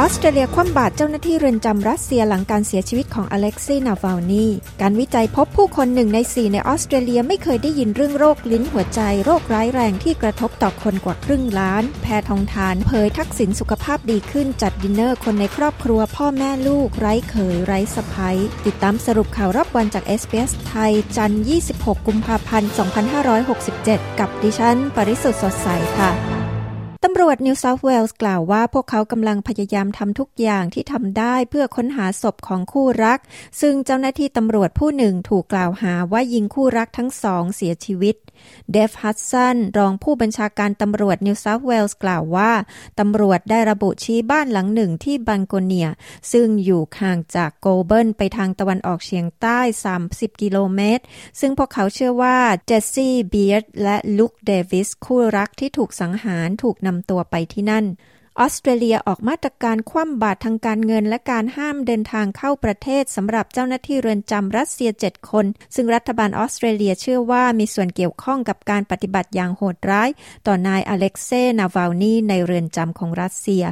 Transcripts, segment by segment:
ออสเตรเลียคว่ำบาตรเจ้าหน้าที่เรือนจำรัสเซียหลังการเสียชีวิตของอเล็กเซนาวาลนีการวิจัยพบผู้คนหนึ่งใน4ในออสเตรเลียไม่เคยได้ยินเรื่องโรคลิ้นหัวใจโรคร้ายแรงที่กระทบต่อคนกว่าครึ่งล้าน แพทองธารเผยทักษิณสุขภาพดีขึ้นจัดดินเนอร์คนในครอบครัวพ่อแม่ลูก ไร้เขยไร้สะใภ้ติดตามสรุปข่าวรอบวันจาก SBS ไทย จันทร์26 กุมภาพันธ์ 2567 กับดิฉัน ปริสุทธิ์สดใสค่ะ ตำรวจนิวเซาท์เวลส์กล่าวว่าพวกเขากำลังพยายามทำทุกอย่างที่ทำได้เพื่อค้นหาศพของคู่รัก ซึ่งเจ้าหน้าที่ตำรวจผู้หนึ่งถูกกล่าวหาว่ายิงคู่รักทั้งสองเสียชีวิต เดฟฮัตสันรองผู้บัญชาการตำรวจนิวเซาท์เวลส์กล่าวว่าตำรวจได้ระบุชี้บ้านหลังหนึ่งที่บันโกเนีย ซึ่งอยู่ห่างจากโกลเบิร์นไปทางตะวันออกเฉียงใต้ 30 กิโลเมตร ซึ่งพวกเขาเชื่อว่าเจสซี่เบียร์และลุคเดวิสคู่รักที่ถูกสังหารถูกนำตัวไปที่นั่น ออสเตรเลียออกมาตรการคว่ำบาตรทางการเงินและการห้ามเดินทางเข้าประเทศสำหรับเจ้าหน้าที่เรือนจำรัสเซีย 7 คน ซึ่งรัฐบาลออสเตรเลียเชื่อว่ามีส่วนเกี่ยวข้องกับการปฏิบัติอย่างโหดร้าย ต่อนายอเล็กเซนาวาลนีในเรือนจำของรัสเซีย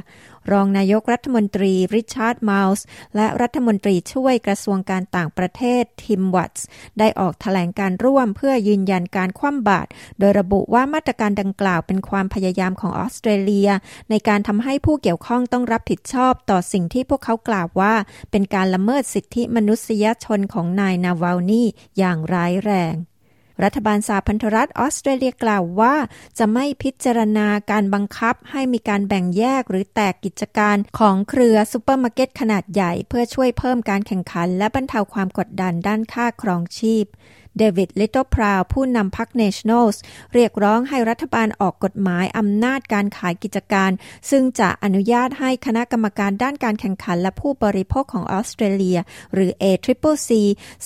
รองนายกรัฐมนตรีริชาร์ดมาลส์และรัฐมนตรีช่วยกระทรวงการต่างประเทศทิมวัตส์ได้ออกแถลงการณ์ร่วมเพื่อยืนยันการคว่ำบาตรโดยระบุว่ามาตรการดังกล่าวเป็นความพยายามของออสเตรเลีย ในการทำให้ผู้เกี่ยวข้องต้องรับผิดชอบต่อสิ่งที่พวกเขากล่าวว่า เป็นการละเมิดสิทธิมนุษยชนของนายนาวาลนีอย่างร้ายแรง รัฐบาลสหพันธรัฐออสเตรเลียกล่าวว่า จะไม่พิจารณาการบังคับให้มีการแบ่งแยกหรือแตกกิจการของเครือซูเปอร์มาร์เก็ตขนาดใหญ่ เพื่อช่วยเพิ่มการแข่งขัน และบรรเทาความกดดันด้านค่าครองชีพ เดวิด ลิตเติลพราว ผู้นำพรรคเนชั่นอลส์เรียกร้องให้รัฐบาลออกกฎหมายอำนาจการขายกิจการ ซึ่งจะอนุญาตให้คณะกรรมการด้านการแข่งขันและผู้บริโภคของออสเตรเลีย หรือ ACCC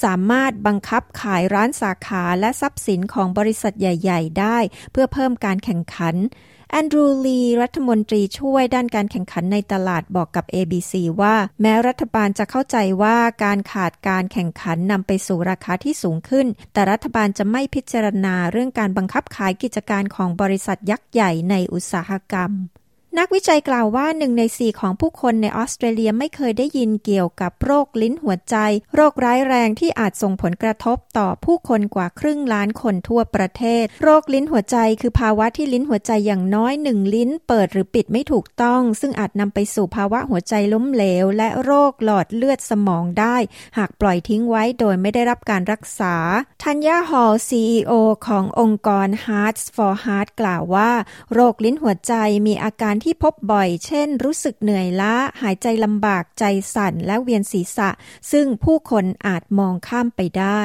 สามารถบังคับขายร้านสาขาและทรัพย์สินของบริษัทใหญ่ ๆ ได้ เพื่อเพิ่มการแข่งขัน แอนดรูว์ ลี รัฐมนตรีช่วยด้านการแข่งขันในตลาดบอกกับ ABC ว่า แม้รัฐบาลจะเข้าใจว่าการขาดการแข่งขันนำไปสู่ราคาที่สูงขึ้น แต่รัฐบาลจะไม่พิจารณาเรื่องการบังคับขายกิจการของบริษัทยักษ์ใหญ่ในอุตสาหกรรม นักวิจัยกล่าวว่าหนึ่งในสี่ของผู้คนในออสเตรเลียไม่เคยได้ยินเกี่ยวกับโรคลิ้นหัวใจ โรคร้ายแรงที่อาจส่งผลกระทบต่อผู้คนกว่าครึ่งล้านคนทั่วประเทศ โรคลิ้นหัวใจคือภาวะที่ลิ้นหัวใจอย่างน้อยหนึ่งลิ้นเปิดหรือปิดไม่ถูกต้อง ซึ่งอาจนำไปสู่ภาวะหัวใจล้มเหลว และโรคหลอดเลือดสมองได้ หากปล่อยทิ้งไว้โดยไม่ได้รับการรักษาทัญญาฮอล CEO ขององค์กร Hearts for Heart กล่าวว่า โรคลิ้นหัวใจมีอาการที่พบบ่อย เช่น รู้สึกเหนื่อยล้า หายใจลำบาก ใจสั่น และเวียนศีรษะ ซึ่งผู้คนอาจมองข้ามไปได้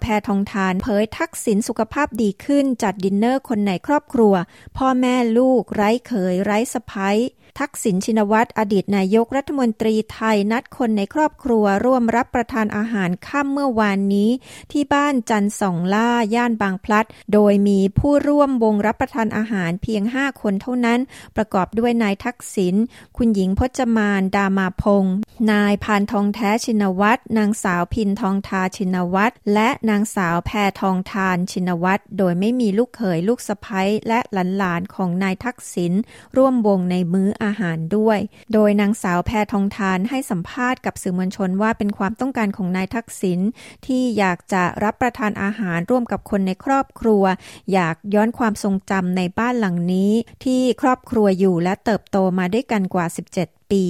แพทองทานเผยทักษิณสุขภาพดีขึ้นจัดดินเนอร์คนในครอบครัว พ่อแม่ลูก ไร้เขย ไร้สะพ้ย ทักษิณชินวัตรอดีตนายกรัฐมนตรีไทยนัดคนในครอบครัวร่วมรับประทานอาหารค่ำเมื่อวานนี้ ที่บ้านจันสองล่าย่านบางพลัด โดยมีผู้ร่วมวงรับประทานอาหารเพียงห้าคนเท่านั้น ประกอบด้วยนายทักษิณคุณหญิงพจมานดามาพงศ์นายพานทองแท้ชินวัตรนางสาวพินทองทาชินวัตรและนางสาวแพทองทานชินวัตรโดยไม่มีลูกเขยลูกสะใภ้และหลานๆของนายทักษิณร่วมวงในมื้ออาหารด้วย โดยนางสาวแพทองทานให้สัมภาษณ์กับสื่อมวลชนว่าเป็นความต้องการของนายทักษิณที่อยากจะรับประทานอาหารร่วมกับคนในครอบครัว อยากย้อนความทรงจำในบ้านหลังนี้ ที่ครอบครัวอยู่และเติบโตมาด้วยกันกว่า 17 ปี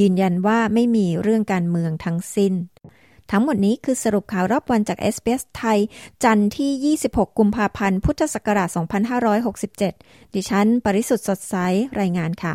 ยืนยันว่าไม่มีเรื่องการเมืองทั้งสิ้นทั้งหมดนี้คือสรุปข่าวรอบวันจาก s อ s ไทย จันทร์ที่ 26 กุมภาพันธ์ พุทธศักราช 2567 ดิฉัน ปริสุทธ์สดใส รายงานค่ะ